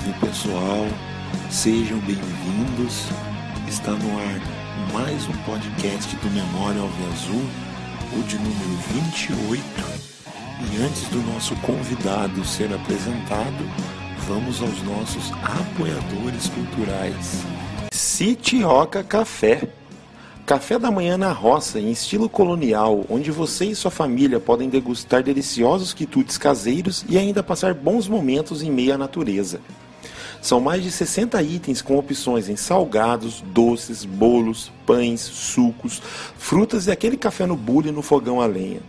Salve pessoal, sejam bem-vindos. Está no ar mais um podcast do Memória Alve Azul, o de número 28. E antes do nosso convidado ser apresentado, vamos aos nossos apoiadores culturais. Citioca Café. Café da manhã na roça, em estilo colonial, onde você e sua família podem degustar deliciosos quitutes caseiros e ainda passar bons momentos em meio à natureza. São mais de 60 itens com opções em salgados, doces, bolos, pães, sucos, frutas e aquele café no bule no fogão a lenha.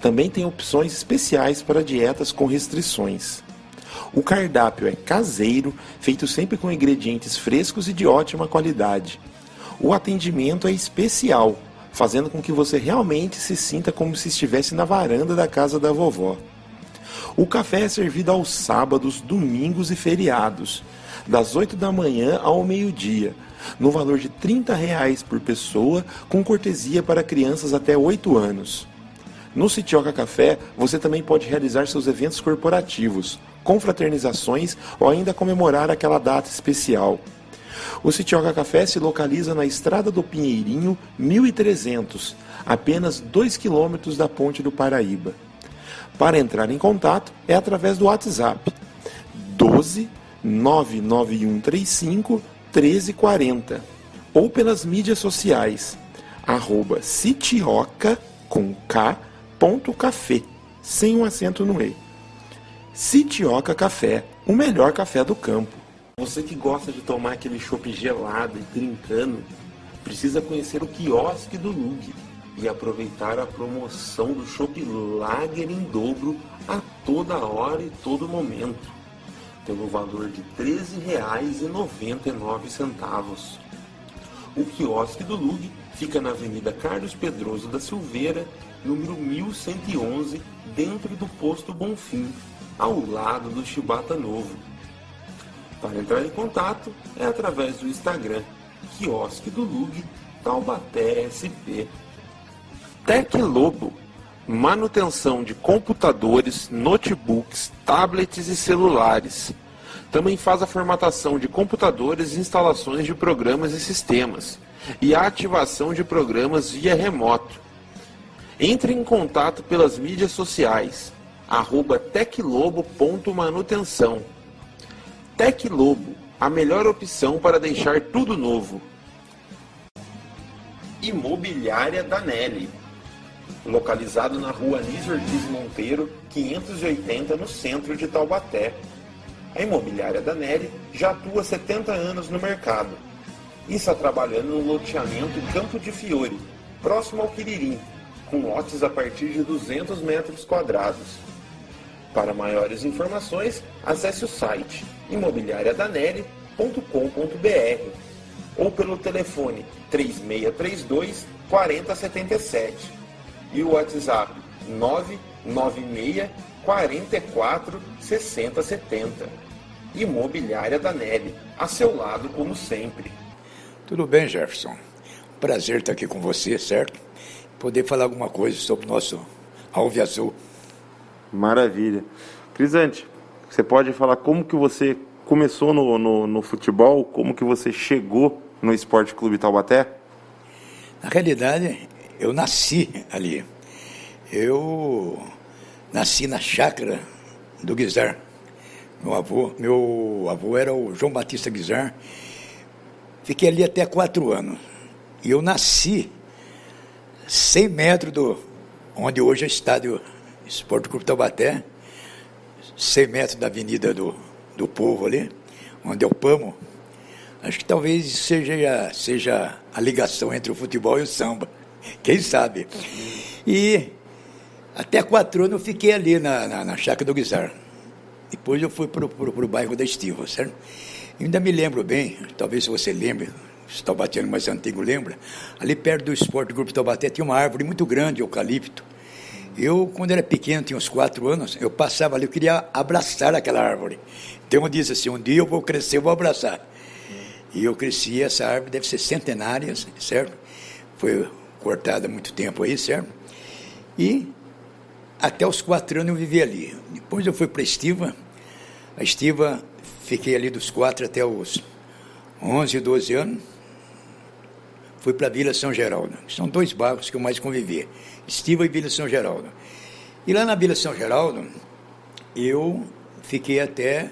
Também tem opções especiais para dietas com restrições. O cardápio é caseiro, feito sempre com ingredientes frescos e de ótima qualidade o atendimento é especial, fazendo com que você realmente se sinta como se estivesse na varanda da casa da vovó. O café é servido aos sábados, domingos e feriados, das 8 da manhã ao meio-dia, no valor de 30 reais por pessoa, com cortesia para crianças até 8 anos. No Citioca Café, você também pode realizar seus eventos corporativos, confraternizações ou ainda comemorar aquela data especial. O Citioca Café se localiza na Estrada do Pinheirinho, 1300, apenas 2 quilômetros da Ponte do Paraíba. Para entrar em contato é através do WhatsApp 12 99135 1340 ou pelas mídias sociais arroba citioca com k ponto café sem um acento no e. Citioca Café, o melhor café do campo. Você que gosta de tomar aquele chopp gelado e trincando, precisa conhecer o quiosque do Lug e aproveitar a promoção do chopp Lager em dobro a toda hora e todo momento, pelo valor de R$ 13,99. O quiosque do Lug fica na Avenida Carlos Pedroso da Silveira, número 1111, dentro do posto Bonfim, ao lado do Chibata Novo. Para entrar em contato é através do Instagram, quiosque do Lug, Taubaté SP. Tec Lobo, manutenção de computadores, notebooks, tablets e celulares. Também faz a formatação de computadores e instalações de programas e sistemas, e a ativação de programas via remoto. Entre em contato pelas mídias sociais, arroba teclobo.manutenção Tec Lobo, a melhor opção para deixar tudo novo. Imobiliária Danelli, localizado na rua Anísio Ortiz Monteiro, 580, no centro de Taubaté. A Imobiliária Danelli já atua há 70 anos no mercado e está trabalhando no loteamento Campo de Fiore, próximo ao Quiririm, com lotes a partir de 200 metros quadrados. Para maiores informações, acesse o site imobiliariadanelli.com.br ou pelo telefone 3632 4077 e o WhatsApp 996 44 6070. Imobiliária Danelli, a seu lado como sempre. Tudo bem, Jefferson. Prazer estar aqui com você, certo? Poder falar alguma coisa sobre o nosso Alve Azul. Maravilha. Crisante, você pode falar como que você começou no, no, no, futebol, como que você chegou no Esporte Clube Taubaté? Na realidade, eu nasci ali. Eu nasci na chácara do Guizar. Meu avô, meu avô era o João Batista Guizar. Fiquei ali até quatro anos. E eu nasci 100 metros do onde hoje é o estádio Esporte Clube Taubaté, 100 metros da Avenida do, do Povo ali, onde é o Pamo. Acho que talvez seja, seja a ligação entre o futebol e o samba. Quem sabe? E até quatro anos eu fiquei ali na, na, na chácara do Guizar. Depois eu fui para o bairro da Estiva, certo? Eu ainda me lembro bem, talvez se você lembre, os taubatianos mais antigo lembra, ali perto do Esporte Grupo Taubaté tinha uma árvore muito grande, eucalipto. Eu, quando era pequeno, tinha uns quatro anos, eu passava ali, eu queria abraçar aquela árvore. Então eu disse assim, um dia eu vou crescer, eu vou abraçar. E eu cresci, essa árvore deve ser centenária, certo? Foi cortada há muito tempo aí, certo? E até os quatro anos eu vivi ali. Depois eu fui para Estiva. A Estiva fiquei ali dos 4 até os 11, 12 anos. Fui para a Vila São Geraldo. São dois bairros que eu mais convivi. Estiva e Vila São Geraldo. E lá na Vila São Geraldo, eu fiquei até,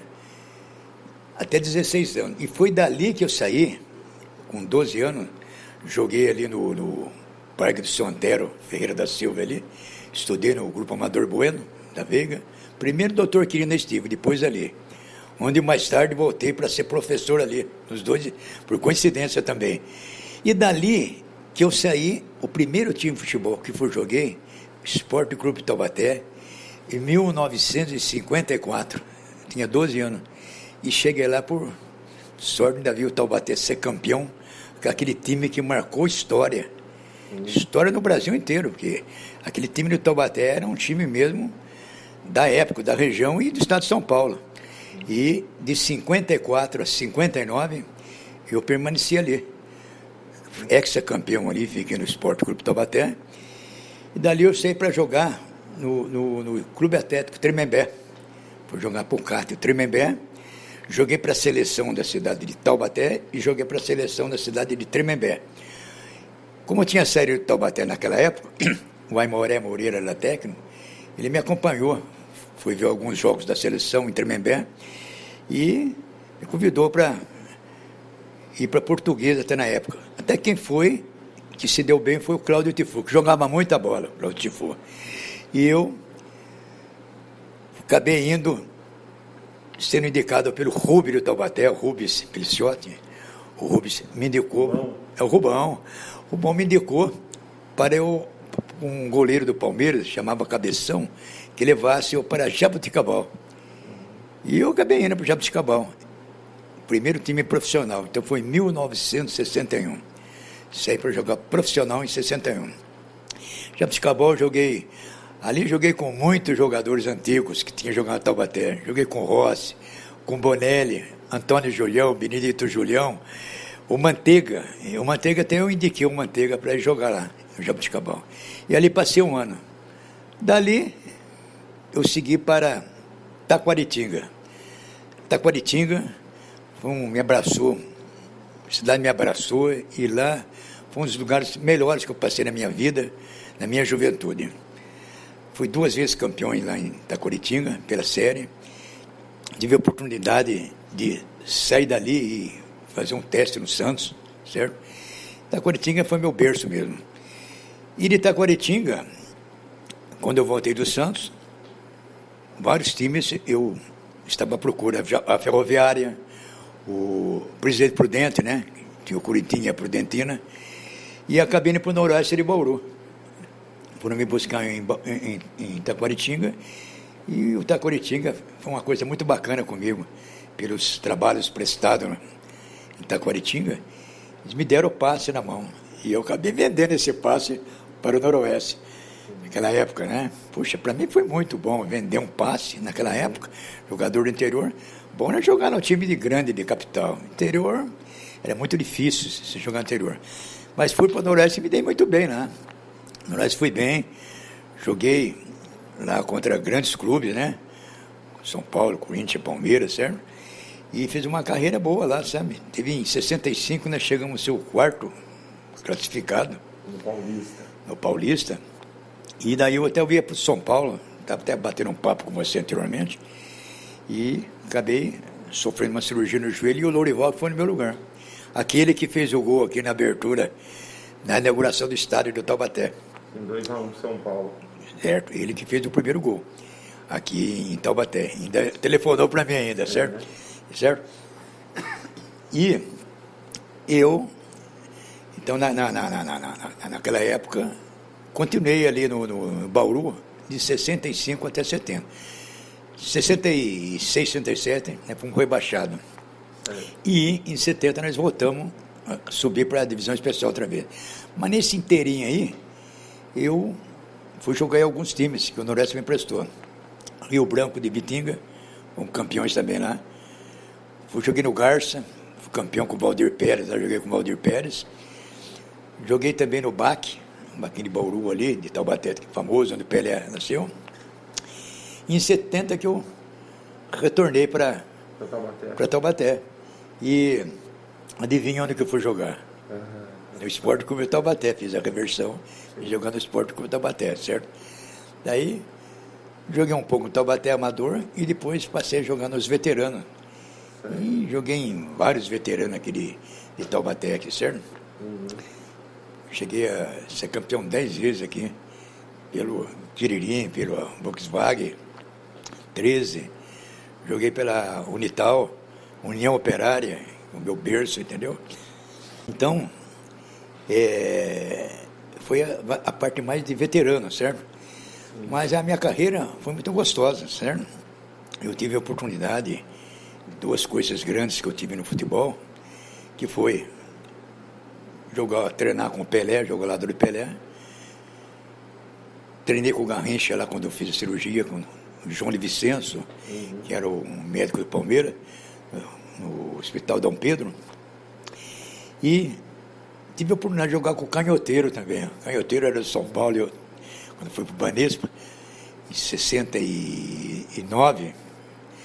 até 16 anos. E foi dali que eu saí, com 12 anos, joguei ali no, no Parque do São Antero, Ferreira da Silva ali, estudei no Grupo Amador Bueno, da Veiga. Primeiro doutor Quirino Estive, depois ali. Onde mais tarde voltei para ser professor ali, nos dois, por coincidência também. E dali que eu saí, o primeiro time de futebol que fui joguei, Esporte Clube Taubaté, em 1954. Tinha 12 anos. E cheguei lá por sorte, ainda vi o Taubaté ser campeão, com aquele time que marcou história. História no Brasil inteiro, porque aquele time do Taubaté era um time mesmo da época, da região e do estado de São Paulo. E de 54 a 59, eu permaneci ali. Ex-campeão ali, fiquei no Esporte Clube Taubaté. E dali eu saí para jogar no, no, no, Clube Atlético Tremembé. Fui jogar por Cátio Tremembé. Joguei para a seleção da cidade de Taubaté e joguei para a seleção da cidade de Tremembé. Como eu tinha saído de Taubaté naquela época, o Aimoré Moreira era técnico, ele me acompanhou. Fui ver alguns jogos da seleção em Tremembé e me convidou para ir para Portuguesa até na época. Até quem foi que se deu bem foi o Cláudio Tifu, que jogava muita bola, Cláudio Tifu. E eu acabei indo, sendo indicado pelo Rubio Taubaté, o Rubens Peliciotti. O Rubens me indicou, é o Rubão. O Rubão me indicou para eu, um goleiro do Palmeiras, chamava Cabeção, que levasse eu para Jabuticabal. E eu acabei indo para Jabuticabal. Primeiro time profissional. Então foi em 1961. Saí para jogar profissional em 61. Jabuticabal joguei. Ali joguei com muitos jogadores antigos que tinham jogado Taubaté. Joguei com Rossi, com Bonelli, Antônio Julião, Benedito Julião, o Manteiga. O Manteiga até eu indiquei o Manteiga para ele jogar lá, no Jabuticabal. E ali passei um ano. Dali eu segui para Taquaritinga. Taquaritinga um, me abraçou, a cidade me abraçou e lá foi um dos lugares melhores que eu passei na minha vida, na minha juventude. Fui duas vezes campeão lá em Taquaritinga, pela série. Tive a oportunidade de sair dali e fazer um teste no Santos, certo? Taquaritinga foi meu berço mesmo. E de Taquaritinga, quando eu voltei do Santos, vários times eu estava à procura, a Ferroviária, o Presidente Prudente, né? Tinha o Curitiba e a Prudentina, e a cabine para o Noroeste de Bauru. Foram me buscar em, em, em Itaquaritinga, e o Itaquaritinga foi uma coisa muito bacana comigo, pelos trabalhos prestados né, em Itaquaritinga. Eles me deram o passe na mão, e eu acabei vendendo esse passe para o Noroeste naquela época, né? Puxa, para mim foi muito bom vender um passe naquela época, jogador do interior. Bom era jogar no time de grande, de capital. Interior era muito difícil se jogar interior. Mas fui para o Noroeste e me dei muito bem lá. No Noroeste fui bem, joguei lá contra grandes clubes, né? São Paulo, Corinthians, Palmeiras, certo? E fiz uma carreira boa lá, sabe? Teve em 65, nós chegamos ao seu quarto classificado. No Paulista. No Paulista. E daí eu até ia para São Paulo, estava até batendo um papo com você anteriormente, e acabei sofrendo uma cirurgia no joelho e o Lourival foi no meu lugar. Aquele que fez o gol aqui na abertura, na inauguração do estádio do Taubaté. Em 2x1 um, São Paulo. Certo, ele que fez o primeiro gol aqui em Taubaté. Ainda telefonou para mim ainda, certo? É, né? Certo? E eu, então na, na, na, na, naquela época, Continuei ali no, no Bauru de 65 até 70. 66, 67, né, fomos rebaixados. É. E em 70 nós voltamos a subir para a divisão especial outra vez. Mas nesse inteirinho aí, eu fui jogar em alguns times que o Noroeste me emprestou. Rio Branco de Bitinga, fomos campeões também lá. Fui joguei no Garça, fui campeão com o Valdir Pérez, lá joguei com o Valdir Pérez. Joguei também no BAC, aquele Bauru ali, de Taubaté, que é famoso, onde o Pelé nasceu. E em 70 que eu retornei para Taubaté. Taubaté. E adivinha onde que eu fui jogar? Uhum. No Esporte Clube Taubaté. Fiz a reversão e jogando no Esporte Clube Taubaté, certo? Daí joguei um pouco no Taubaté Amador e depois passei a jogar nos veteranos. E joguei em vários veteranos aqui de, de Taubaté, aqui, certo? Uhum. Cheguei a ser campeão dez vezes aqui, pelo Quiririm, pelo Volkswagen, 13. Joguei pela Unital, União Operária, o meu berço, entendeu? Então, é, foi a, a, parte mais de veterano, certo? Mas a minha carreira foi muito gostosa, certo? Eu tive a oportunidade, duas coisas grandes que eu tive no futebol, que foi jogar, treinar com o Pelé, jogador de Pelé. Treinei com o Garrincha lá quando eu fiz a cirurgia com o João de Vicenço, uhum. que era o médico do Palmeiras, no Hospital Dom Pedro. E tive a oportunidade de jogar com o Canhoteiro também. O Canhoteiro era de São Paulo, eu, quando fui para o Banespa, em 69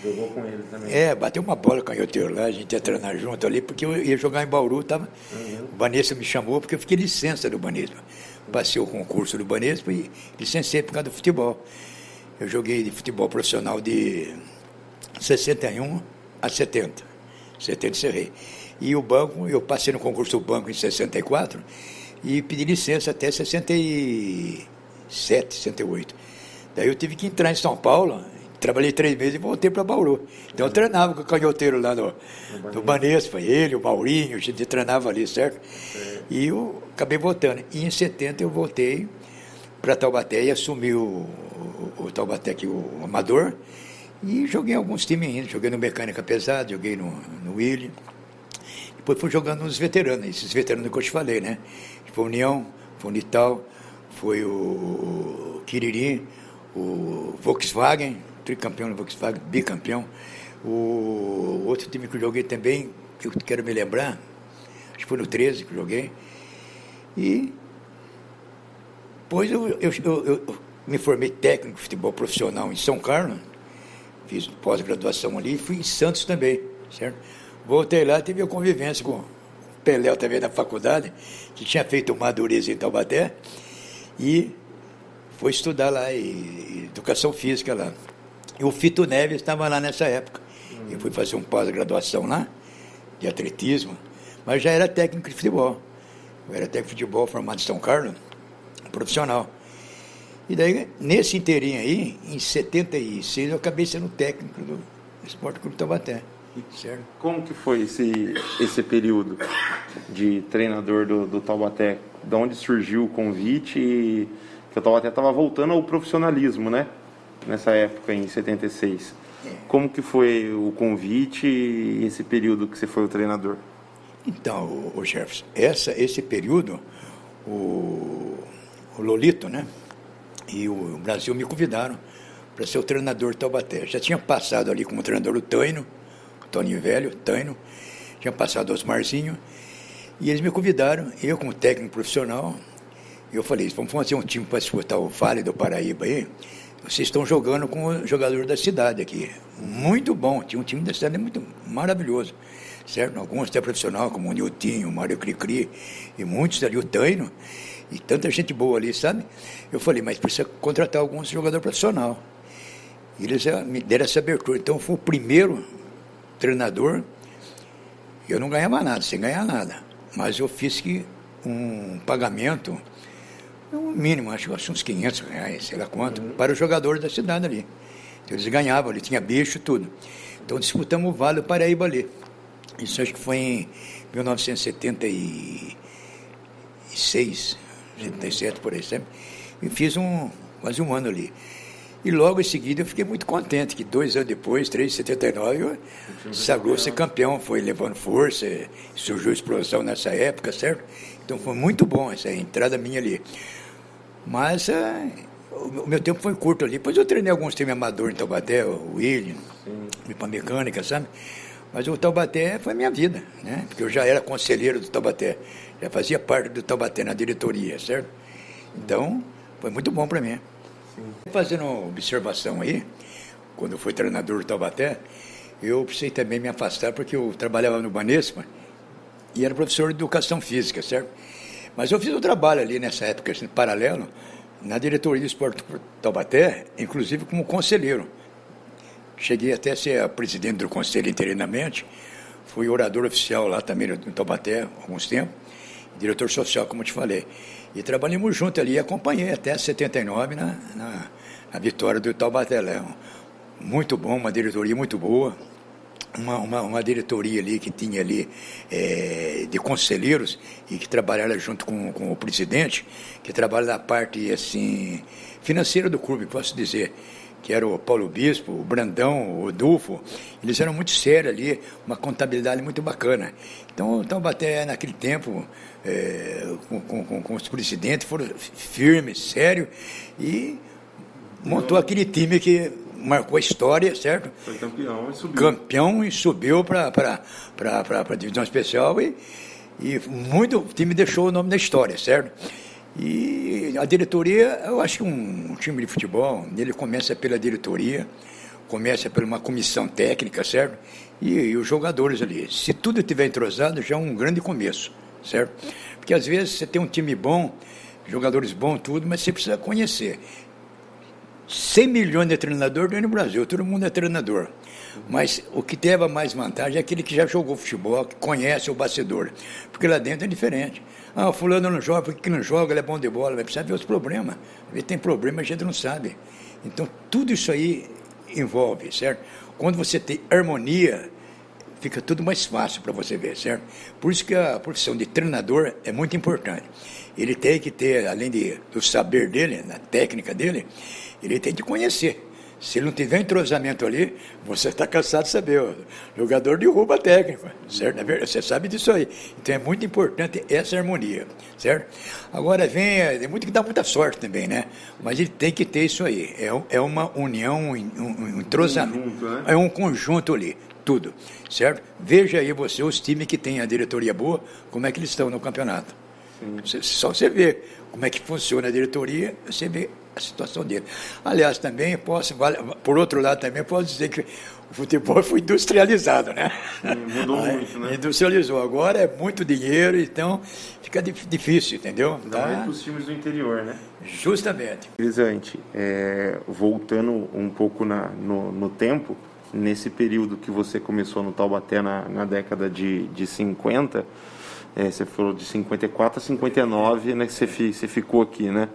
Jogou com ele também. É, bateu uma bola com o canhoteiro lá, a gente ia treinar junto ali, porque eu ia jogar em Bauru, tava, uhum. o Banespa me chamou, porque eu fiquei licença do Banespa. Passei o concurso do Banespa e licenciei por causa do futebol. Eu joguei de futebol profissional de 61 a 70. 70 encerrei. E o banco, eu passei no concurso do banco em 64 e pedi licença até 67, 68. Daí eu tive que entrar em São Paulo Trabalhei três meses e voltei para Bauru. Então eu treinava com o canhoteiro lá no, no Banespa, ele, o Maurinho, a gente treinava ali, certo? É. E eu acabei voltando. E em 70 eu voltei para Taubaté e assumi o, o, o Taubaté aqui, o Amador. E joguei alguns times ainda. Joguei no Mecânica Pesada, joguei no, no Willi. Depois fui jogando nos veteranos, esses veteranos que eu te falei, né? Foi o União, foi o Nital, foi o Quiririm, o Volkswagen, tricampeão no Volkswagen, bicampeão. O outro time que eu joguei também, que eu quero me lembrar, acho que foi no 13 que eu joguei. E depois eu, eu, eu, eu me formei técnico de futebol profissional em São Carlos, fiz pós-graduação ali, fui em Santos também, certo? Voltei lá, tive a convivência com o Pelé também da faculdade, que tinha feito uma dureza em Taubaté, e foi estudar lá, e, educação física lá. E o Fito Neves estava lá nessa época. Eu fui fazer um pós-graduação lá, de atletismo, mas já era técnico de futebol. Eu era técnico de futebol formado em São Carlos, profissional. E daí, nesse inteirinho aí, em 76, eu acabei sendo técnico do Esporte Clube Taubaté. Certo? Como que foi esse, esse período de treinador do, do Taubaté? De onde surgiu o convite? Que o Taubaté estava voltando ao profissionalismo, né? Nessa época, em 76. Como que foi o convite e esse período que você foi o treinador? Então, o, Jefferson, essa, esse período, o, o Lolito, né? E o Brasil me convidaram para ser o treinador do Taubaté. Já tinha passado ali como treinador o Taino, o Toninho Velho, Taino, tinha passado Osmarzinho, e eles me convidaram, eu como técnico profissional, eu falei, vamos fazer um time para disputar o Vale do Paraíba aí, vocês estão jogando com o jogador da cidade aqui. Muito bom, tinha um time da cidade muito maravilhoso. Certo? Alguns até profissional, como o Niltinho, o Mário Cricri, e muitos ali, o Taino, e tanta gente boa ali, sabe? Eu falei, mas precisa contratar alguns jogador profissional. E eles me deram essa abertura. Então, fui o primeiro treinador, eu não ganhava nada, sem ganhar nada. Mas eu fiz que um pagamento o mínimo, acho que uns 500 reais, sei lá quanto, uhum. para os jogadores da cidade ali. Então eles ganhavam ali, tinha bicho tudo. Então disputamos o Vale do Paraíba ali. Isso acho que foi em 1976, 77 por aí, sabe? E fiz um, quase um ano ali. E logo em seguida eu fiquei muito contente, que dois anos depois, 3 79, eu sagrou ser campeão, foi levando força, surgiu explosão nessa época, certo? Então foi muito bom essa entrada minha ali. Mas é, o meu tempo foi curto ali. Depois eu treinei alguns times amadores em Taubaté, o William, fui para mecânica, sabe? Mas o Taubaté foi minha vida, né? Porque eu já era conselheiro do Taubaté, já fazia parte do Taubaté na diretoria, certo? Então, foi muito bom para mim. Sim. Fazendo uma observação aí, quando eu fui treinador do Taubaté, eu precisei também me afastar, porque eu trabalhava no Banespa e era professor de educação física, certo? Mas eu fiz um trabalho ali nessa época, assim, paralelo, na diretoria do Esporte Taubaté, inclusive como conselheiro. Cheguei até a ser presidente do conselho interinamente, fui orador oficial lá também no Taubaté há alguns tempos, diretor social, como te falei. E trabalhamos junto ali, acompanhei até 79 na, na, na vitória do Taubaté. Muito bom, uma diretoria muito boa, uma, uma, uma, diretoria ali que tinha ali é, de conselheiros e que trabalhava junto com, com o presidente, que trabalha na parte assim financeira do clube, posso dizer que era o Paulo Bispo, o Brandão, o Dufo, eles eram muito sérios ali, uma contabilidade muito bacana. Então, então até naquele tempo, é, com, com, com, os presidentes, foram firmes, sérios, e montou aquele time que marcou a história, certo? Foi campeão e subiu. Campeão e subiu para a divisão especial e, e muito, o time deixou o nome da história, certo? E a diretoria, eu acho que um, um time de futebol, ele começa pela diretoria, começa por uma comissão técnica, certo? E, e, os jogadores ali. Se tudo estiver entrosado, já é um grande começo, certo? Porque às vezes você tem um time bom, jogadores bons, tudo, mas você precisa conhecer. 100 milhões de treinadores no Brasil, todo mundo é treinador. Mas o que teve mais vantagem é aquele que já jogou futebol, que conhece o bastidor. Porque lá dentro é diferente. Ah, fulano não joga, por que não joga? Ele é bom de bola. Vai precisar ver os problemas. Ele tem problema, a gente não sabe. Então, tudo isso aí envolve, certo? Quando você tem harmonia, fica tudo mais fácil para você ver, certo? Por isso que a profissão de treinador é muito importante. Ele tem que ter, além de, do saber dele, na técnica dele, ele tem que conhecer. Se ele não tiver entrosamento ali, você está cansado de saber. O jogador derruba a técnica, certo? É você sabe disso aí. Então é muito importante essa harmonia, certo? Agora vem, é muito que dá muita sorte também, né? Mas ele tem que ter isso aí. É, é uma união, um, entrosamento. Um conjunto, né? É um conjunto ali, tudo, certo? Veja aí você, os times que têm a diretoria boa, como é que eles estão no campeonato. Sim. Só você vê como é que funciona a diretoria, você vê a situação dele. Aliás, também posso, por outro lado, também posso dizer que o futebol foi industrializado, né? Mudou muito, né? Industrializou. Agora é muito dinheiro, então fica difícil, entendeu? Não tá? para os times do interior, né? Justamente. Elisante, é, voltando um pouco na, no, no, tempo, nesse período que você começou no Taubaté na, na década de, de 50, é, você falou de 54 a 59, né, que você, você ficou aqui, né?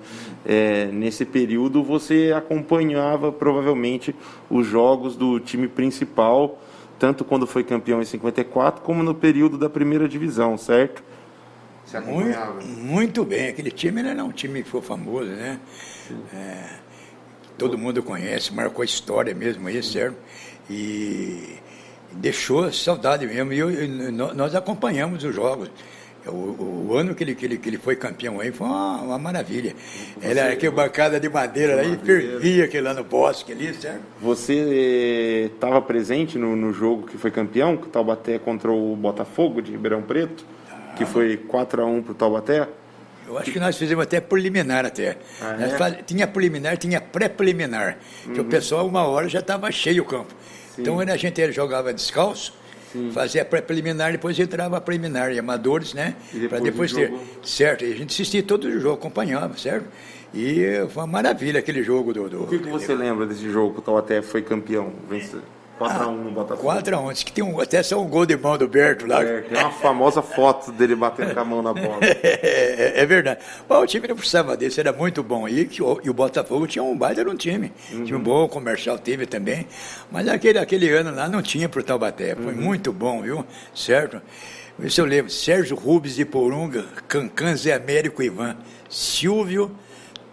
É, nesse período você acompanhava provavelmente os jogos do time principal, tanto quando foi campeão em 54, como no período da primeira divisão, certo? Você acompanhava? Muito, muito bem, aquele time era um time que foi famoso, né? É, todo mundo conhece, marcou a história mesmo aí, certo? E deixou saudade mesmo. E eu, nós acompanhamos os jogos. O, o, ano que ele, que, ele, que ele foi campeão aí foi uma, uma maravilha. Você, Era aquela bancada de madeira aí, fervia aquele lá no bosque ali, certo? Você estava presente no, no jogo que foi campeão, que o Taubaté contra o Botafogo de Ribeirão Preto, ah. que foi 4x1 para o Taubaté? Eu acho que nós fizemos até preliminar até. Ah, é? faz, tinha preliminar, tinha pré-preliminar. Uhum. Que o pessoal, uma hora, já estava cheio o campo. Sim. Então, a gente jogava descalço, Sim. fazia pré-preliminar, depois entrava a preliminar, e amadores, né? Para depois, ter. Certo, e a gente assistia todo o jogo, acompanhava, certo? E foi uma maravilha aquele jogo do. do o que, que você lembra desse jogo que o Taubaté foi campeão? Venceu? 4x1 no Botafogo. 4x1. Diz que tem um, até só um gol de mão do Berto lá. É, tem uma famosa foto dele batendo com a mão na bola. é, é, é, verdade. Bom, o time não precisava desse, era muito bom. E, e o Botafogo tinha um baita, um time. Uhum. Tinha um bom comercial, teve também. Mas aquele, aquele ano lá não tinha pro Taubaté. Foi uhum. muito bom, viu? Certo? Isso eu lembro. Sérgio Rubens de Porunga, Cancan, Zé Américo Ivan, Silvio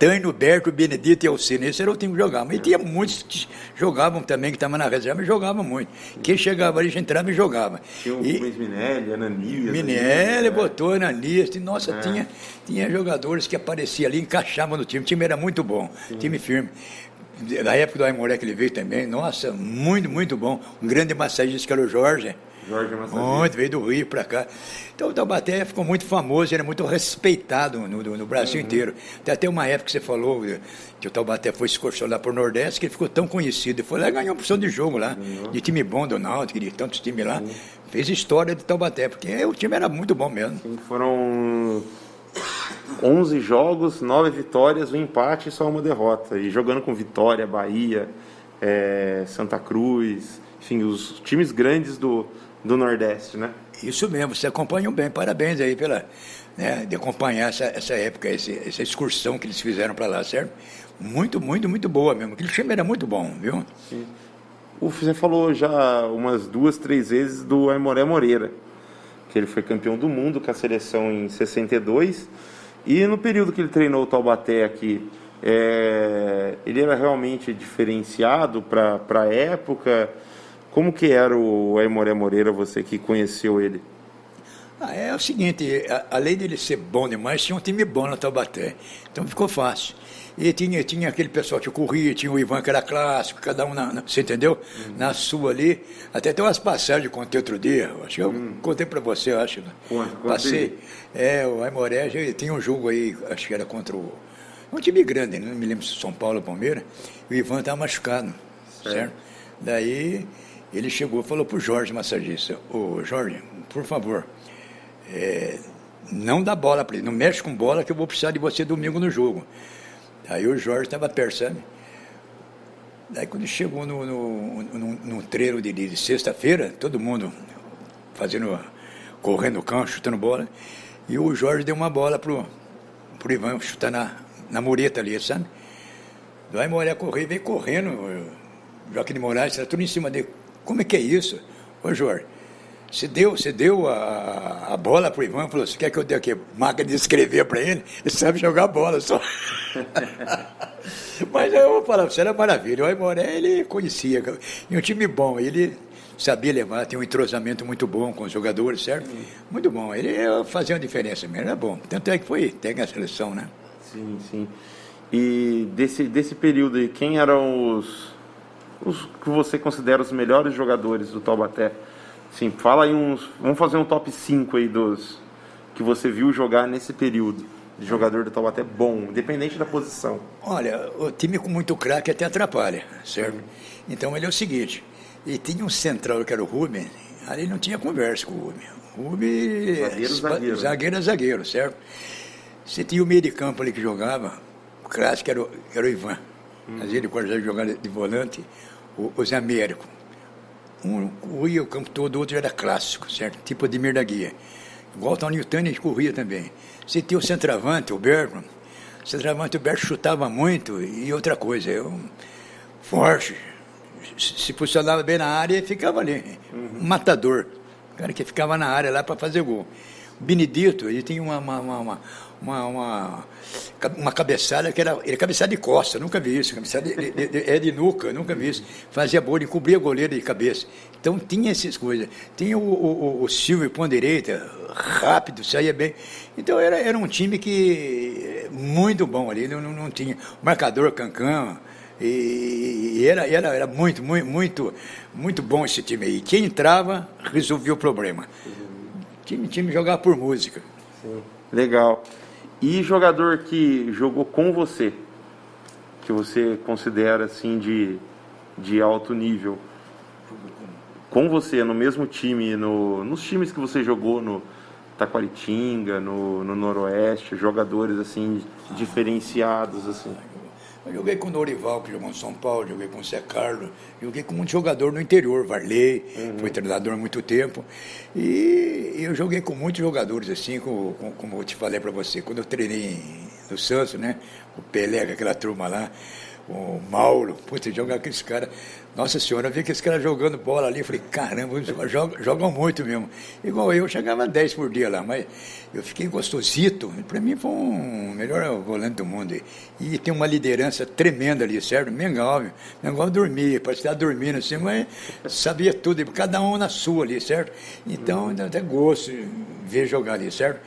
Tânio, Berto, Benedito e Alcino. Esse era o time que jogava. E tinha muitos que jogavam também, que estavam na reserva e jogavam muito. Quem chegava ali, já entrava e jogava. Tinha o e, Luiz Minelli, Ananias. Minelli, botou Ananias. Nossa, é. tinha, tinha jogadores que apareciam ali, encaixavam no time. O time era muito bom, Sim. time firme. Na época do Aimoré que ele veio também, nossa, muito, muito bom. Um grande massagista que era o Jorge. Jorge Massagista. Muito, veio do Rio para cá. Então o Taubaté ficou muito famoso, era muito respeitado no, no, no Brasil uhum. inteiro. Tem até uma época que você falou que o Taubaté foi excursionar por Nordeste, que ele ficou tão conhecido. Ele foi lá e ganhou uma opção de jogo lá, uhum. de time bom do Náutico, de tantos times lá. Uhum. Fez história de Taubaté, porque o time era muito bom mesmo. Sim, foram 11 jogos, 9 vitórias, um empate e só uma derrota. E jogando com Vitória, Bahia, é, Santa Cruz, enfim, os times grandes do, do Nordeste, né? Isso mesmo, você acompanhou bem, parabéns aí pela, né, de acompanhar essa, essa época, esse, essa excursão que eles fizeram para lá, certo? Muito, muito, muito boa mesmo. Aquele time era muito bom, viu? Sim. O você falou já umas duas, três vezes do Aimoré Moreira, que ele foi campeão do mundo com a seleção em 62. E no período que ele treinou o Taubaté aqui, é, ele era realmente diferenciado para a época? Como que era o Aimoré Moreira, você que conheceu ele? Ah, é o seguinte, além dele ser bom demais, tinha um time bom na Taubaté. Então ficou fácil. E tinha, tinha aquele pessoal que corria, tinha o Ivan que era clássico, cada um, na, na você entendeu? Uhum. Na sua ali. Até tem umas passagens que eu contei outro dia, acho que eu uhum. contei para você, eu acho. Né? Conta, Passei. É, o Aimoré tinha um jogo aí, acho que era contra o. Um time grande, não me lembro se São Paulo ou Palmeiras. E o Ivan estava machucado, certo? certo? Daí ele chegou falou para o Jorge, massagista, ô Jorge, por favor, é, não dá bola para ele, não mexe com bola que eu vou precisar de você domingo no jogo. Aí o Jorge estava perto, sabe? Daí quando chegou no, no, no, no treino de, de sexta-feira, todo mundo fazendo, correndo o campo, chutando bola, e o Jorge deu uma bola pro, pro Ivan chutar na, na mureta ali, sabe? Daí Moraes correr, veio correndo, Joaquim de Moraes, era tudo em cima dele. Como é que é isso? Ô Jorge, você deu, você deu a, a bola para o Ivan, falou, você quer que eu dê aqui máquina de escrever para ele? Ele sabe jogar bola só. Mas eu vou falar, você era maravilha. O Aimoré, ele conhecia, e um time bom, ele sabia levar, tinha um entrosamento muito bom com os jogadores, certo? Sim. Muito bom, ele fazia uma diferença mesmo, era bom. Tanto é que foi, tem a seleção, né? Sim, sim. E desse, desse período aí, quem eram os os que você considera os melhores jogadores do Taubaté? Sim, fala aí uns. Vamos fazer um top 5 aí dos que você viu jogar nesse período de jogador do Taubaté bom, independente da posição. Olha, o time com muito craque até atrapalha, certo? Então ele é o seguinte, e tinha um central que era o Rubem, ali não tinha conversa com o Rubem. O Rubem zagueiro, zagueiro, zagueiro é zagueiro, certo? Você tinha o meio de campo ali que jogava, o clássico era o, era o Ivan. Hum. Vezes ele pode jogar de volante, os Américo. Um corria o campo todo, o outro era clássico, certo? Tipo Ademir da Guia. Igual o Tony Tânia corria também. Você tinha o centroavante, o Bergman. O centroavante, o Bergman chutava muito e outra coisa, eu, forte. Se posicionava bem na área e ficava ali. Uhum. Um matador. O cara que ficava na área lá para fazer gol. O Benedito, ele tinha uma, uma, uma, uma, uma, uma cabeçada que era, era cabeçada de costa, nunca vi isso, cabeçada de, de, de, é de nuca, nunca vi isso. Fazia bolha, cobria goleiro de cabeça. Então tinha essas coisas. Tinha o, o, o Silvio pão direita, rápido, saía bem. Então era, era um time que muito bom ali, não, não, tinha. Marcador Cancan. E, e era, era, era muito, muito, muito, muito bom esse time aí. Quem entrava resolvia o problema. O time, time jogava por música. Sim. Legal. E jogador que jogou com você, que você considera assim de, de alto nível, com você, no mesmo time, no, nos times que você jogou no Taquaritinga, no, no Noroeste, jogadores assim diferenciados assim. Eu joguei com o Norival, que jogou em São Paulo, joguei com o Zé Carlos, joguei com um jogador no interior, Varley, uhum. foi treinador há muito tempo. E eu joguei com muitos jogadores, assim, com, com, como eu te falei para você, quando eu treinei no Santos, né? O Pelé, aquela turma lá o Mauro, putz, jogar aqueles caras. Nossa senhora, eu vi aqueles caras jogando bola ali, eu falei, caramba, jogam, jogam muito mesmo. Igual eu, chegava a 10 por dia lá, mas eu fiquei gostosito. Para mim foi um melhor volante do mundo. E tem uma liderança tremenda ali, certo? Mengal, Mengal dormia, parecia estar dormindo assim, mas sabia tudo, cada um na sua ali, certo? Então, até gosto ver jogar ali, certo?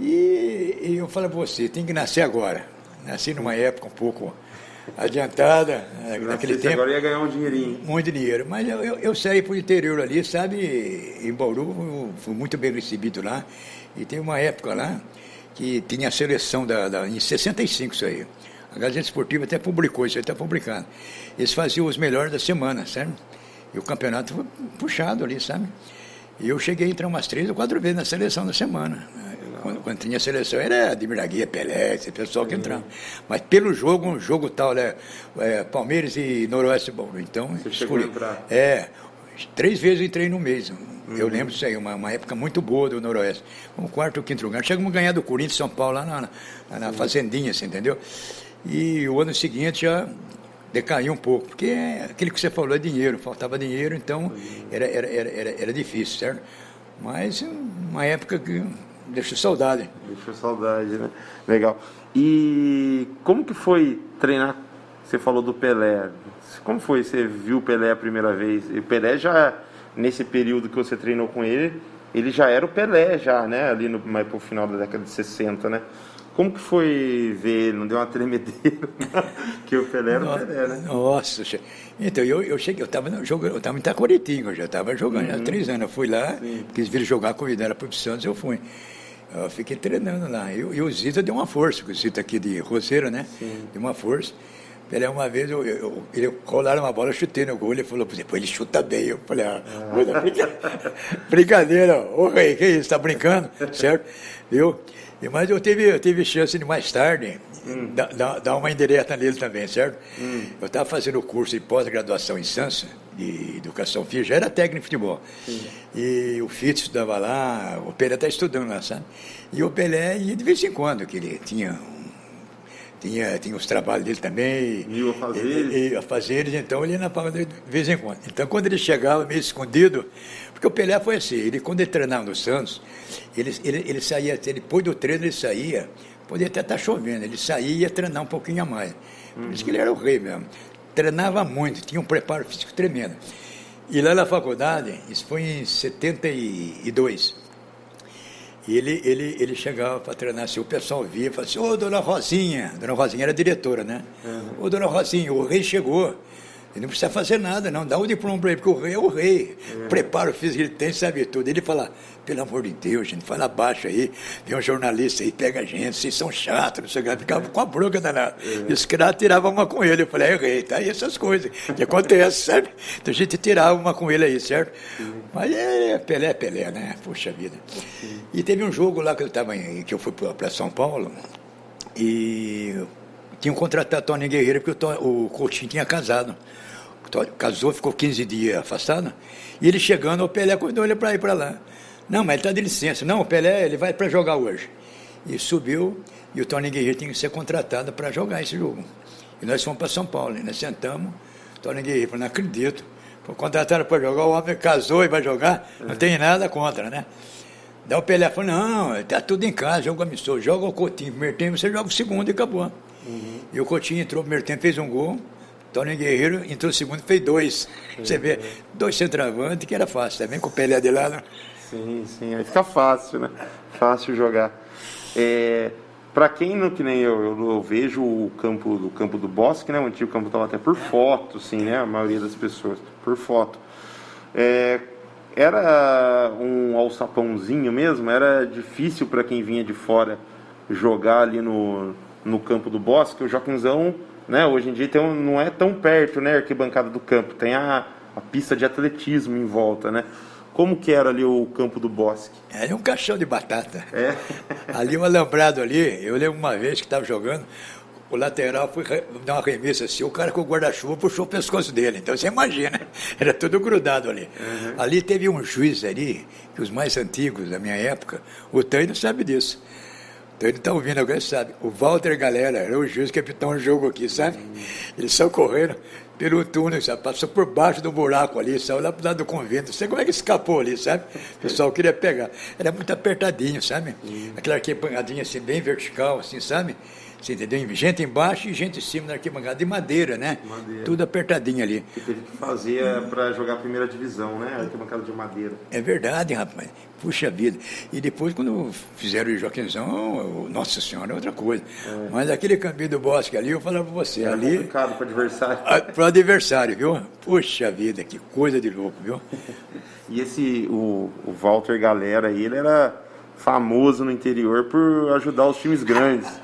E, e eu falo para você, tem que nascer agora Nasci numa época um pouco adiantada, né, naquele tempo. Agora ia ganhar um dinheirinho. Muito dinheiro. Mas eu, eu, eu saí para o interior ali, sabe? Em Bauru, fui muito bem recebido lá. E tem uma época lá que tinha a seleção da, da, em 65 isso aí. A Gazeta Esportiva até publicou, isso aí está publicado. Eles faziam os melhores da semana, sabe? E o campeonato foi puxado ali, sabe? E eu cheguei a entrar umas três ou quatro vezes na seleção da semana. Quando, quando tinha seleção era Ademir Guia, Pelé, esse pessoal que entrava. Mas pelo jogo, um jogo tal, né? É, Palmeiras e Noroeste Bauru. Então, Você chegou a entrar? É, três vezes entrei no mês. Eu lembro disso aí, uma, uma época muito boa do Noroeste. Um quarto ou quinto lugar. Chegamos a ganhar do Corinthians São Paulo lá na, na, na Fazendinha, você entendeu? E o ano seguinte já decaiu um pouco, porque é aquilo que você falou é dinheiro, faltava dinheiro, então era, era, era, era, era difícil, certo? Mas uma época que deixou saudade. Deixou saudade, né? Legal. E como que foi treinar? Você falou do Pelé. Como foi? Você viu o Pelé a primeira vez? E o Pelé já, nesse período que você treinou com ele, ele já era o Pelé, já, né? Ali no, mais pro final da década de 60, né? Como que foi ver ele? Não deu uma tremedeira? que o Pelé era o Pelé, né? Nossa, então eu, eu cheguei, eu estava jogando, eu estava em Itacoretinho, eu já estava jogando uhum. há três anos. Eu fui lá, Sim. quis vir jogar, convidaram para o Santos, eu fui. Eu fiquei treinando lá. E, e o Zita deu uma força, o Zita aqui de Roseira, né? Sim. Deu uma força. Pelé, uma vez, eu, eu, ele rolaram uma bola, eu chutei no gol, ele falou, depois ele chuta bem. Eu falei, ah, ah. brincadeira, ô rei, que isso, tá brincando, certo? Eu, mas eu tive, eu tive chance de mais tarde hum. dar, dar uma indireta nele também, certo? Hum. Eu estava fazendo o curso de pós-graduação em Sansa, de educação física, já era técnico de futebol. Sim. E o Fitz estudava lá, o Pelé está estudando lá, sabe? E o Pelé ia de vez em quando, que ele tinha tinha, tinha os trabalhos dele também. E o fazeres? E, e fazeres, então ele ia na palma de vez em quando. Então quando ele chegava meio escondido, porque o Pelé foi assim, ele quando ele treinava no Santos, ele, ele, ele saía, ele, depois do treino ele saía, podia até estar tá chovendo, ele saía e ia treinar um pouquinho a mais. Por isso que ele era o rei mesmo. Treinava muito, tinha um preparo físico tremendo. E lá na faculdade, isso foi em 72, e ele, ele, ele chegava para treinar assim, o pessoal via e falava assim, ô dona Rosinha, dona Rosinha era diretora, né? Uhum. Ô dona Rosinha, o rei chegou. Ele não precisa fazer nada, não. Dá o diploma para ele, porque o rei é o rei. É. Preparo físico ele tem, sabe tudo. Ele fala, pelo amor de Deus, gente, fala baixo aí. Vem um jornalista aí, pega a gente, vocês são chatos, não sei o que. Ficava com a bronca danada. É. E os caras tiravam uma com ele. Eu falei, é rei, tá aí essas coisas que acontecem, sabe? Então a gente tirava uma com ele aí, certo? Mas é Pelé, é Pelé, né? Puxa vida. E teve um jogo lá que eu, tava em, que eu fui para São Paulo e tinham contratado Tony Guerreiro porque o, o Coutinho tinha casado casou, ficou 15 dias afastado, e ele chegando, o Pelé convidou ele para ir para lá. Não, mas ele está de licença. Não, o Pelé, ele vai para jogar hoje. E subiu, e o Tony Guerreiro tinha que ser contratado para jogar esse jogo. E nós fomos para São Paulo, e nós sentamos, o Tony Guerreiro falou, não acredito, foi contratado para jogar, o homem casou e vai jogar, não tem nada contra, né? Daí o Pelé falou, não, está tudo em casa, jogo amistoso, joga o Coutinho, primeiro tempo você joga o segundo e acabou. Uhum. E o Coutinho entrou no primeiro tempo, fez um gol, Tony Guerreiro entrou segundo fez dois. Você vê, dois centroavantes que era fácil, também com o Pelé de lado. Sim, sim, aí fica fácil, né? Fácil jogar. É, para quem não, que nem eu, eu, eu, vejo o campo do campo do Bosque, né? O antigo campo estava até por foto, sim, né? A maioria das pessoas, por foto. É, era um alçapãozinho mesmo, era difícil para quem vinha de fora jogar ali no, no campo do Bosque. O Joaquimzão né? Hoje em dia tem um, não é tão perto, né, a arquibancada do campo, tem a, a pista de atletismo em volta, né? Como que era ali o campo do Bosque? Era um caixão de batata. É. ali um alambrado ali, eu lembro uma vez que estava jogando, o lateral foi dar uma remessa assim, o cara com o guarda-chuva puxou o pescoço dele. Então você imagina, era tudo grudado ali. Uhum. Ali teve um juiz ali, que os mais antigos da minha época, o Taino sabe disso. Então ele está ouvindo agora, sabe? O Walter Galera era o juiz apitou um jogo aqui, sabe? Eles só correram pelo túnel, sabe? Passou por baixo do buraco ali, saiu lá pro lado do convento. Não sei como é que escapou ali, sabe? O pessoal queria pegar. Era muito apertadinho, sabe? Aquela arquibancadinha assim, bem vertical, assim, sabe? Você entendeu? Gente embaixo e gente em cima na arquibancada de madeira, né? Madeira. Tudo apertadinho ali. Que teve que fazer para jogar a primeira divisão, né? Arquibancada de madeira. É verdade, rapaz. Puxa vida. E depois, quando fizeram o Joaquimzão, nossa senhora, é outra coisa. É. Mas aquele caminho do bosque ali, eu falava para você, Era ali. complicado para adversário. Para o adversário, viu? Puxa vida, que coisa de louco, viu? e esse, o, o Walter Galera, ele era famoso no interior por ajudar os times grandes.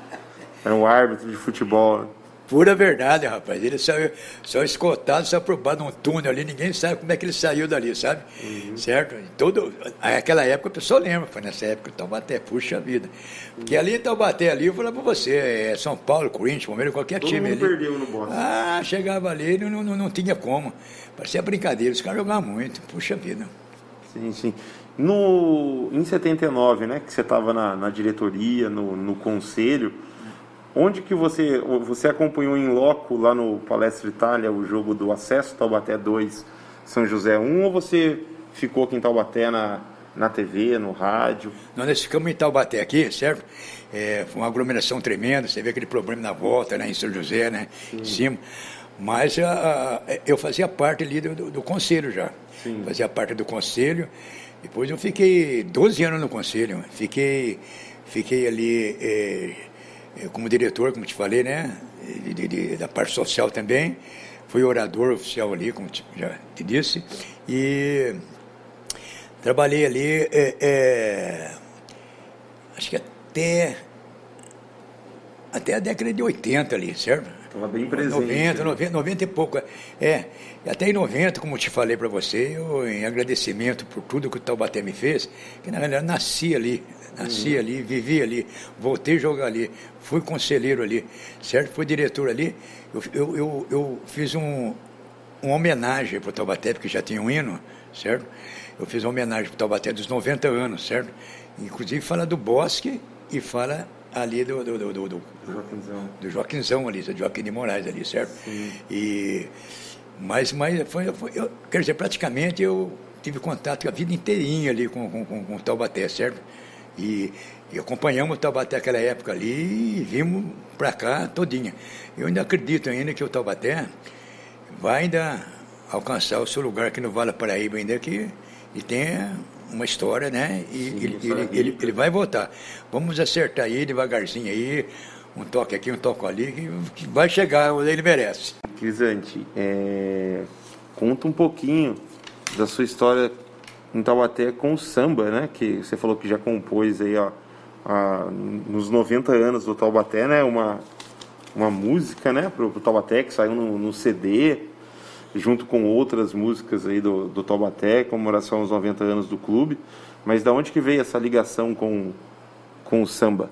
Era um árbitro de futebol. Pura verdade, rapaz. Ele saiu só escotado, só por baixo de um túnel ali, ninguém sabe como é que ele saiu dali, sabe? Uhum. Certo? Todo, aquela época o pessoal lembra, foi nessa época Taubaté, puxa vida. Porque ali em Taubaté ali, eu falava pra você, é São Paulo, Corinthians, Palmeiras, qualquer Todo time mundo ali. perdeu no Boston. Ah, chegava ali, não, não, não tinha como. Parecia brincadeira, os caras jogavam muito, puxa vida. Sim, sim. No, em 79, né, que você estava na, na diretoria, no, no conselho, Onde que você, você acompanhou em loco lá no Palestra Itália o jogo do acesso Taubaté 2, São José 1 ou você ficou aqui em Taubaté na, na TV, no rádio? Nós ficamos em Taubaté aqui, certo? É, foi uma aglomeração tremenda, você vê aquele problema na volta, né, em São José, né, Sim. em cima. Mas a, a, eu fazia parte ali do, do, do conselho já. Sim. Fazia parte do conselho. Depois eu fiquei 12 anos no conselho. Fiquei, fiquei ali... É, como diretor, como te falei, né? De, de, de, da parte social também. Fui orador oficial ali, como te, já te disse. E trabalhei ali, é, é, acho que até, até a década de 80 ali, certo? Estava bem presente. 90, 90, 90 e pouco. É, até em 90, como eu te falei para você, eu, em agradecimento por tudo que o Taubaté me fez, que na verdade nasci ali, nasci uhum. ali, vivi ali, voltei a jogar ali, fui conselheiro ali, certo? Fui diretor ali. Eu, eu, eu, eu fiz um, uma homenagem para o Taubaté, porque já tinha um hino, certo? Eu fiz uma homenagem para o Taubaté dos 90 anos, certo? Inclusive fala do bosque e fala ali do, do, do, do, do Joaquinzão. do Joaquinzão ali, do Joaquim de Moraes ali, certo? Sim. E, mas mas foi, foi eu, quer dizer, praticamente eu tive contato a vida inteirinha ali com, com, com, com o Taubaté, certo? E, e acompanhamos o Taubaté naquela época ali e vimos para cá todinha. Eu ainda acredito ainda que o Taubaté vai ainda alcançar o seu lugar aqui no Vale Paraíba ainda que e tenha uma história, né? E Sim, ele, ele, ele, ele, vai voltar. Vamos acertar aí devagarzinho aí, um toque aqui, um toque ali, que, vai chegar onde ele merece. Crisante, é... conta um pouquinho da sua história em Taubaté com o samba, né? Que você falou que já compôs aí, ó, a, nos 90 anos do Taubaté, né? Uma, uma música, né? Pro, pro Taubaté que saiu no, no CD junto com outras músicas aí do, do Taubaté, comemoração aos 90 anos do clube. Mas da onde que veio essa ligação com, com o samba?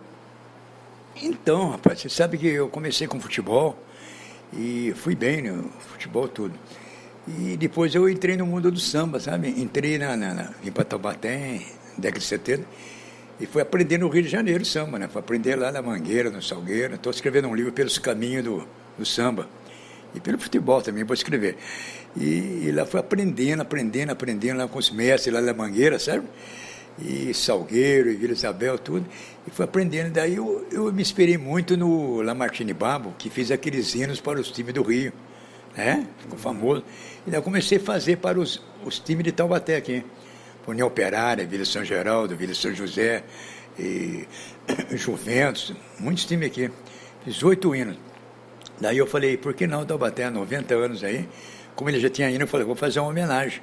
Então, rapaz, você sabe que eu comecei com futebol e fui bem no futebol tudo. E depois eu entrei no mundo do samba, sabe? Entrei na, na, na, em Pataubaté, década de 70, e fui aprender no Rio de Janeiro samba, né? Fui aprender lá na Mangueira, no Salgueiro. Estou escrevendo um livro pelos caminhos do, do samba. E pelo futebol também, vou escrever. E, e lá fui aprendendo, aprendendo, aprendendo lá com os mestres lá da Mangueira, sabe? E Salgueiro, e Vila Isabel, tudo. E fui aprendendo. Daí eu, eu me inspirei muito no Lamartine Babo, que fez aqueles hinos para os times do Rio. Né? Ficou famoso. E daí eu comecei a fazer para os, os times de Taubaté aqui. União Operária, Vila São Geraldo, Vila São José, e Juventus, muitos times aqui. Fiz oito hinos. Daí eu falei, por que não Taubaté, 90 anos aí? Como ele já tinha ido, eu falei, vou fazer uma homenagem.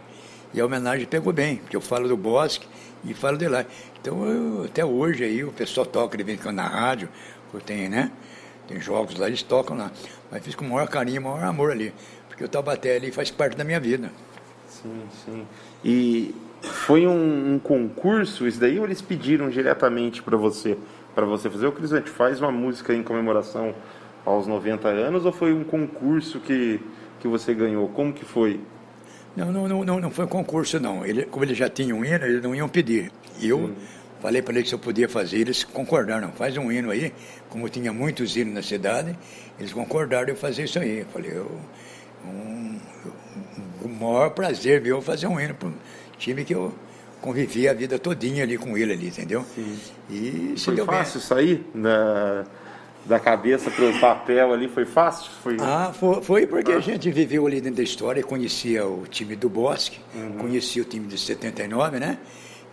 E a homenagem pegou bem, porque eu falo do bosque e falo de lá. Então, eu, até hoje aí, o pessoal toca de vez em quando na rádio, tem, né? Tem jogos lá, eles tocam lá. Mas fiz com o maior carinho, o maior amor ali. Porque o Taubaté ali faz parte da minha vida. Sim, sim. E foi um, um concurso, isso daí, ou eles pediram diretamente para você, para você fazer? O Crisante faz uma música em comemoração aos 90 anos ou foi um concurso que, que você ganhou? Como que foi? Não, não, não, não, foi concurso não. Ele, como eles já tinham um hino, eles não iam pedir. E eu Sim. falei para eles se eu podia fazer, eles concordaram. Faz um hino aí, como tinha muitos hinos na cidade, eles concordaram em fazer isso aí. Eu falei, eu, um, o maior prazer meu fazer um hino para um time que eu convivi a vida todinha ali com ele ali, entendeu? Sim. E foi fácil bem. sair da da cabeça para o papel ali foi fácil? Foi... Ah, foi, foi porque ah. a gente viveu ali dentro da história, conhecia o time do Bosque, uhum. conhecia o time de 79, né?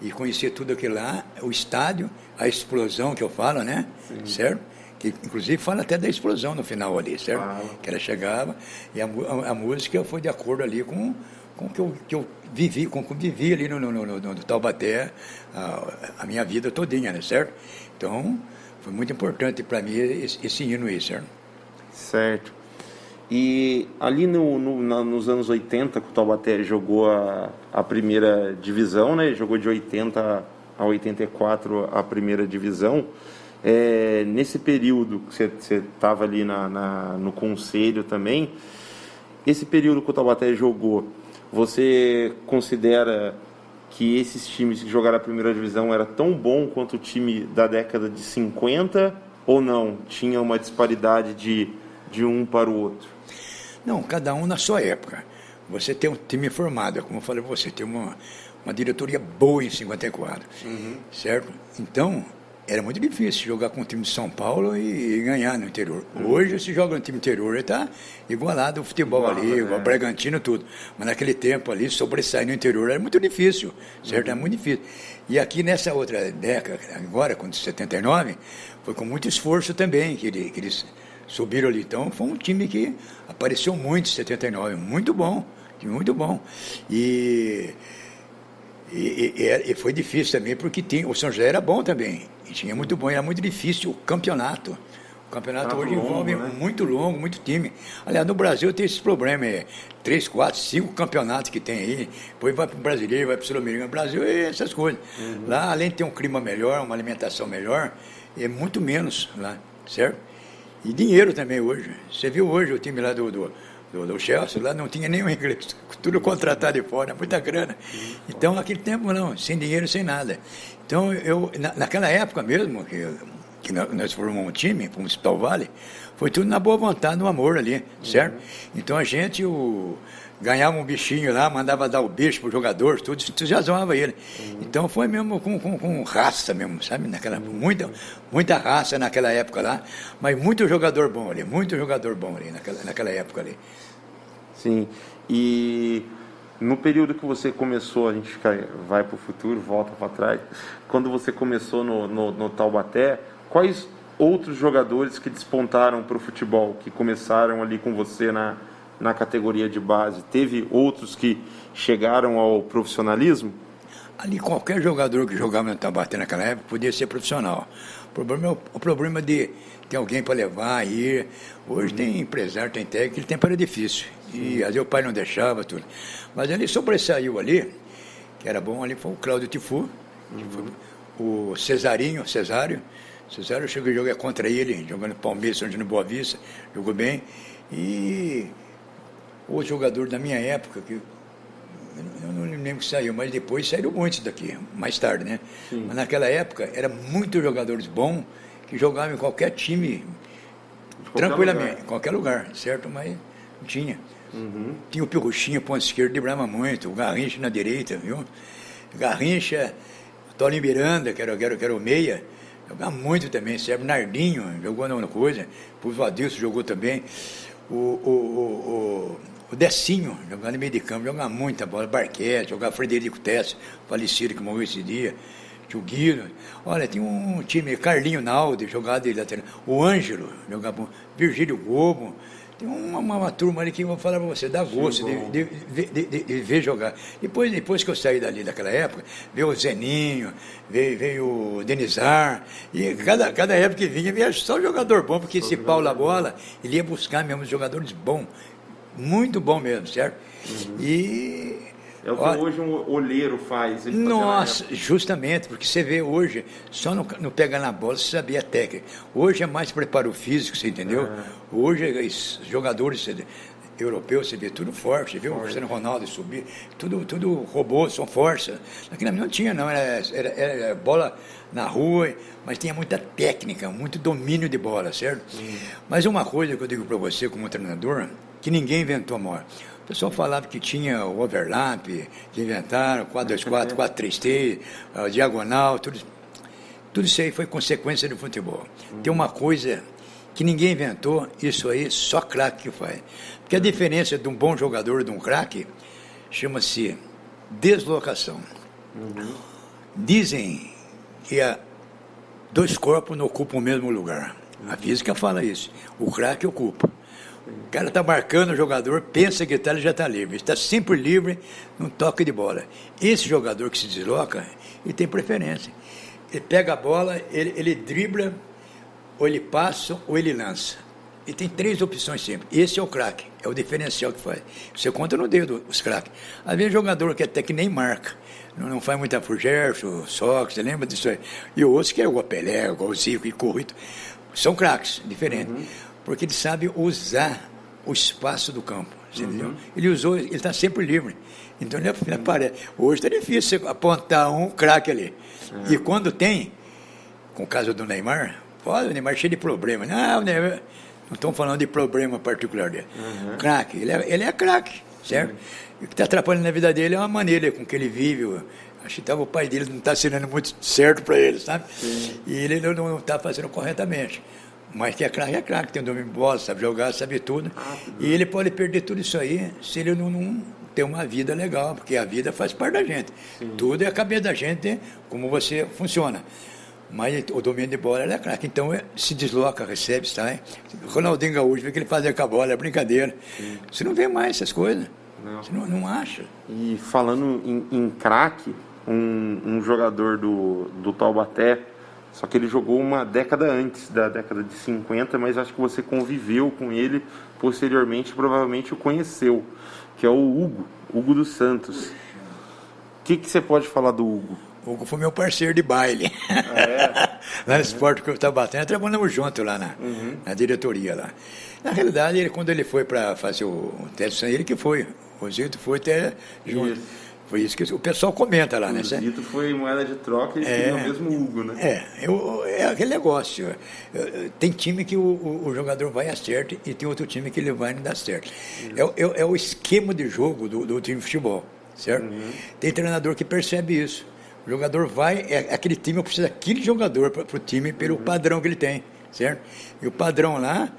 E conhecia tudo aquilo lá, o estádio, a explosão que eu falo, né? Sim. Certo? Que inclusive fala até da explosão no final ali, certo? Ah. Que ela chegava e a, a, a, música foi de acordo ali com, com o que eu, que eu vivi, com o que eu vivi ali no, no, no, no Taubaté a, a minha vida todinha, né? Certo? Então, foi muito importante para mim esse, esse hino aí, certo? Certo. E ali no, no, na, nos anos 80, que o Taubaté jogou a, a primeira divisão, né? Jogou de 80 a 84 a primeira divisão. É, nesse período que você estava ali na, na, no conselho também, esse período que o Taubaté jogou, você considera que esses times que jogaram a primeira divisão era tão bom quanto o time da década de 50 ou não? Tinha uma disparidade de, de um para o outro? Não, cada um na sua época. Você tem um time formado, como eu falei, você tem uma, uma diretoria boa em 54, uhum. certo? Então, era muito difícil jogar com o time de São Paulo e, ganhar no interior. Hoje, se joga no time interior, está igualado o futebol Igual, ali, o né? Bragantino, tudo. Mas naquele tempo ali, sobressair no interior era muito difícil, certo? Era muito difícil. E aqui nessa outra década, agora, com 79, foi com muito esforço também que, ele, que eles subiram ali. Então, foi um time que apareceu muito em 79, muito bom, muito bom. E e, e, e, foi difícil também, porque tinha, o São José era bom também. Tinha muito bom, era muito difícil o campeonato. O campeonato hoje longo, envolve né? muito longo, muito time. Aliás, no Brasil tem esse problema, é três, quatro, cinco campeonatos que tem aí. Depois vai para o brasileiro, vai para o sul-americano, Brasil, essas coisas. Uhum. Lá, além de ter um clima melhor, uma alimentação melhor, é muito menos lá, certo? E dinheiro também hoje. Você viu hoje o time lá do, do do, do Chelsea, lá não tinha nenhum inglês, tudo contratado de fora, muita grana. Então, naquele tempo, não, sem dinheiro, sem nada. Então, eu, na, naquela época mesmo, que, que nós formamos um time, o Municipal Vale, foi tudo na boa vontade, no amor ali, certo? Uhum. Então, a gente, o, ganhava um bichinho lá, mandava dar o bicho pro jogador, tudo, entusiasmava ele. Uhum. Então foi mesmo com, com, com, raça mesmo, sabe? Naquela, uhum. muita, muita raça naquela época lá, mas muito jogador bom ali, muito jogador bom ali naquela, naquela época ali. Sim. E no período que você começou, a gente fica, vai para o futuro, volta para trás. Quando você começou no, no, no Taubaté, quais outros jogadores que despontaram para o futebol, que começaram ali com você na, na categoria de base? Teve outros que chegaram ao profissionalismo? Ali qualquer jogador que jogava no Taubaté naquela época podia ser profissional. O problema, é o problema de ter alguém para levar, ir. Hoje tem empresário, tem técnico, aquele tempo era difícil. E às vezes o pai não deixava, tudo. Mas ele sobressaiu ali, que era bom ali, foi o Cláudio Tifu, uhum. o Cesarinho, Cesário. Cesário chegou a jogar contra ele, jogando Palmeiras, onde no Boa Vista, jogou bem. E outro jogador da minha época, que eu não lembro que saiu, mas depois saíram muitos daqui, mais tarde, né? Sim. Mas naquela época, era muitos jogadores bons que jogavam em qualquer time, tranquilamente, lugar. em qualquer lugar, certo? Mas não tinha. Uhum. Tinha o Pirruchinha, ponto esquerdo, driblava muito, o Garrincha na direita, viu? Garrincha, o Tolinho Miranda, que era, que era, que era o meia, jogava muito também, serve Nardinho, jogou na coisa, o Adilson jogou também. O, o, o, o, Decinho, jogando no meio de campo, jogava muita bola, Barquete, jogava Frederico Tess, falecido que morreu esse dia. Tio Guido. Olha, tinha um time, Carlinho Naldi, jogado de lateral. O Ângelo, jogava Virgílio Gobo. Tem uma, uma, uma, turma ali que eu vou falar para você, dá gosto de, de, de, de, ver jogar. Depois, depois que eu saí dali daquela época, veio o Zeninho, veio, veio o Denizar, e cada, cada época que vinha, vinha só jogador bom, porque esse Paulo a bola, ele ia buscar mesmo jogadores bons, muito bom mesmo, certo? Uhum. E é o que hoje um olheiro faz. Nossa, justamente, porque você vê hoje, só não, não pega na bola, você sabia a técnica. Hoje é mais preparo físico, você entendeu? É. Hoje, os jogadores você, europeus, você vê tudo forte, você vê o Cristiano Ronaldo subir, tudo, tudo robô, são força. Aqui não tinha, não, era, era, era, bola na rua, mas tinha muita técnica, muito domínio de bola, certo? Mas uma coisa que eu digo para você como treinador, que ninguém inventou a maior. O pessoal falava que tinha o overlap, que inventaram, 424, 433, uh, diagonal, tudo, tudo isso aí foi consequência do futebol. Tem uma coisa que ninguém inventou, isso aí só craque que faz. Porque a diferença de um bom jogador e de um craque chama-se deslocação. Uhum. Dizem que dois corpos não ocupam o mesmo lugar. A física fala isso. O craque ocupa. O cara está marcando o jogador, pensa que tá, ele já está livre. Está sempre livre num toque de bola. Esse jogador que se desloca, ele tem preferência. Ele pega a bola, ele, ele dribla, ou ele passa, ou ele lança. E tem três opções sempre. Esse é o craque, é o diferencial que faz. Você conta no dedo os craques. Às vezes jogador que até que nem marca, não, não faz muita Furgerso, Sox, você lembra disso aí? E outros que é o Pelé, o Zico e Corrito, são craques, diferentes. Uhum. Porque ele sabe usar o espaço do campo, uhum. Ele usou, ele está sempre livre. Então ele aparece. Hoje está difícil você apontar um craque ali. Uhum. E quando tem, com o caso do Neymar, pode, o Neymar é cheio de problemas. Não, o Neymar, não estamos falando de problema particular dele. Uhum. Craque, ele é, ele é craque, certo? Uhum. E o que está atrapalhando na vida dele é uma maneira com que ele vive. Acho que tava, o pai dele não está sendo muito certo para ele, sabe? Sim. E ele não está fazendo corretamente. Mas que é craque, é craque, tem um domínio de bola, sabe jogar, sabe tudo. Ah, e ele pode perder tudo isso aí se ele não, não ter uma vida legal, porque a vida faz parte da gente. Sim. Tudo é a cabeça da gente, como você funciona. Mas o domínio de bola é craque. Então é, se desloca, recebe, sai. Ronaldinho Gaúcho, vê que ele fazia com a bola, é brincadeira. Sim. Você não vê mais essas coisas. Não. Você não, não acha. E falando em, em craque, um, um, jogador do, do Taubaté, só que ele jogou uma década antes da década de 50, mas acho que você conviveu com ele posteriormente, provavelmente o conheceu, que é o Hugo, Hugo dos Santos. O que, que você pode falar do Hugo? O Hugo foi meu parceiro de baile. Ah, é? lá no uhum. esporte que eu estava batendo, trabalhamos junto lá na, uhum. na diretoria lá. Na realidade, ele, quando ele foi para fazer o teste, ele que foi. O Zito foi até junto. Isso. Foi isso que o pessoal comenta lá, o né? O Zito foi moeda de troca e é, o mesmo Hugo, né? É, eu, é aquele negócio. Tem time que o, o, o, jogador vai acertar e tem outro time que ele vai não dar certo. É, é, é, o esquema de jogo do, do time de futebol, certo? Uhum. Tem treinador que percebe isso. O jogador vai, é, aquele time precisa daquele jogador para o time pelo uhum. padrão que ele tem, certo? E o padrão lá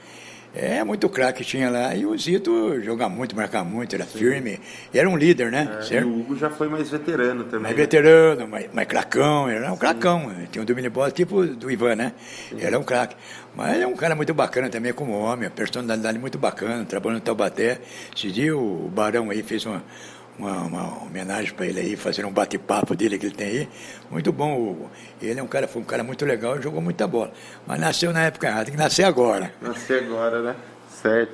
é muito craque tinha lá. E o Zito joga muito, marca muito, era Sim. firme. Era um líder, né? É, certo? E o Hugo já foi mais veterano também. Mais né? veterano, mais, mais cracão, era um cracão. Tinha um domínio de bola tipo do Ivan, né? Sim. Era um craque. Mas é um cara muito bacana também como homem, personalidade muito bacana, trabalhando no Taubaté. Esse dia o Barão aí fez uma, uma, uma homenagem para ele aí, fazer um bate-papo dele que ele tem aí. Muito bom, Hugo. Ele é um cara, foi um cara muito legal e jogou muita bola. Mas nasceu na época errada, tem que nascer agora. Nascer agora, né? Certo.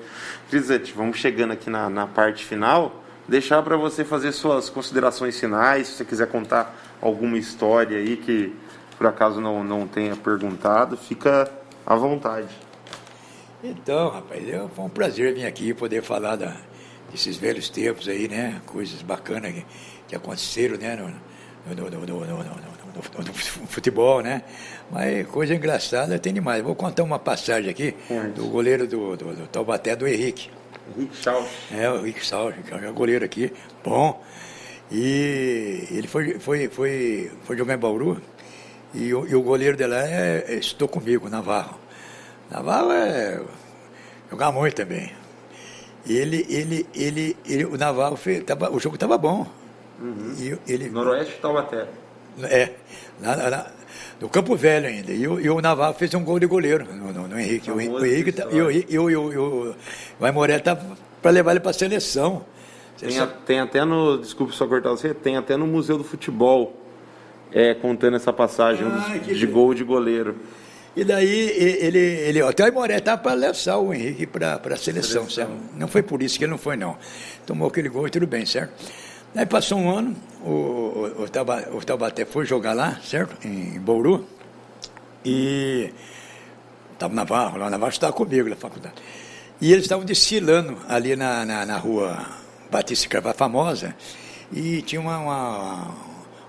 Grisete, vamos chegando aqui na, na parte final. Deixar para você fazer suas considerações finais, se você quiser contar alguma história aí que por acaso não, não tenha perguntado, fica à vontade. Então, rapaz, eu, foi um prazer vir aqui poder falar da, desses velhos tempos aí, né? Coisas bacanas que, que aconteceram, né? No, no, no, no, no futebol, né? Mas coisa engraçada tem demais. Vou contar uma passagem aqui do goleiro do, do, do Taubaté, do Henrique. Henrique Salve. É, o Henrique Salve, que é um goleiro aqui, bom. E ele foi, foi, foi, foi jogar em Bauru e o, e o goleiro de lá é, é, estou comigo, Navarro. Navarro é jogar muito também ele, ele, ele, ele o Navarro fez, tava, o jogo estava bom. Uhum. E ele, Noroeste Taubaté. É, na, na, no Campo Velho ainda. E, o, e o Navarro fez um gol de goleiro no, no, no Henrique. O, o, Henrique tá, e o, e o, o, o, o Aimoré tá para levar ele para a seleção. Tem, a, tem, até no, desculpe só cortar você, tem até no Museu do Futebol é, contando essa passagem ah, de gol de goleiro. E daí ele, ele até o Aimoré estava para levar o Henrique para a seleção, seleção. Não foi por isso que ele não foi, não. Tomou aquele gol e tudo bem, certo? Daí passou um ano, o, o, o, Taubaté foi jogar lá, certo? Em, em Bauru. E estava na Navarro, lá na Navarro estava comigo na faculdade. E eles estavam desfilando ali na, na, na rua Batista Carvalho, famosa, e tinha uma, uma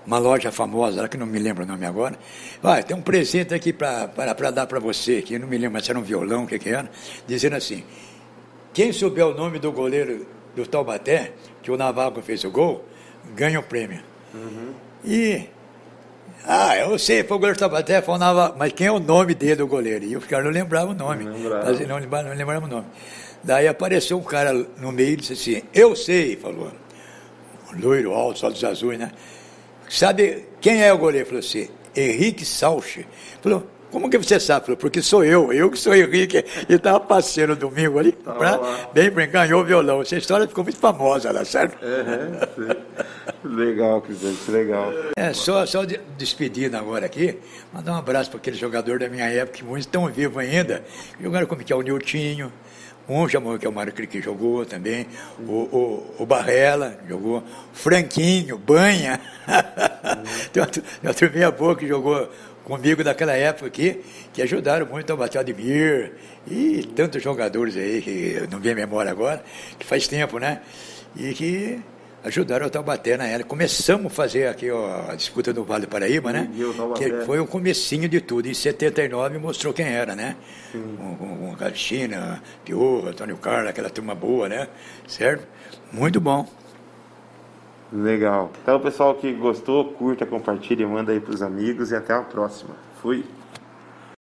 uma loja famosa, que não me lembro o nome agora. Vai, tem um presente aqui para dar para você, que não me lembro se era um violão, o que, que era, dizendo assim: quem souber o nome do goleiro do Taubaté, que o Navarro fez o gol, ganha o prêmio. Uhum. E Ah, eu sei, foi o goleiro Tabaté, falava, mas quem é o nome dele, o goleiro? E o cara não lembrava o nome. Não lembrava. Mas não, lembrava- não lembrava o nome. Daí apareceu um cara no meio e disse assim, eu sei, falou. Loiro, alto, olhos azuis, né? Sabe quem é o goleiro? Falou assim, Henrique Salche. Falou, como que você sabe? Falou, porque sou eu, eu que sou Henrique. E estava passeando domingo ali, pra, lá. bem brincando, ganhou o violão. Essa história ficou muito famosa lá, certo? É, sim. legal, Crisante, legal. É, só, só de, despedindo agora aqui, mandar um abraço para aquele jogador da minha época, que muitos estão vivos ainda. Jogaram como que é o Niltinho, um chamou que é o Mário Cri, que jogou também, o, o, o Barrela jogou, Franquinho, Banha. tem, uma, uma turminha boa que jogou comigo daquela época aqui, que ajudaram muito a bater Admir e tantos jogadores aí, que não vem memória agora, que faz tempo, né? E que ajudaram o Taubaté na época. Começamos a fazer aqui ó, a disputa do Vale do Paraíba, né? E. Que foi o comecinho de tudo. Em 79 mostrou quem era, né? Com, com, com Caixina, Piorro, Antônio Carlos, aquela turma boa, né? Certo? Muito bom. Legal. Então, o pessoal que gostou, curta, compartilha, manda aí pros amigos e até a próxima. Fui.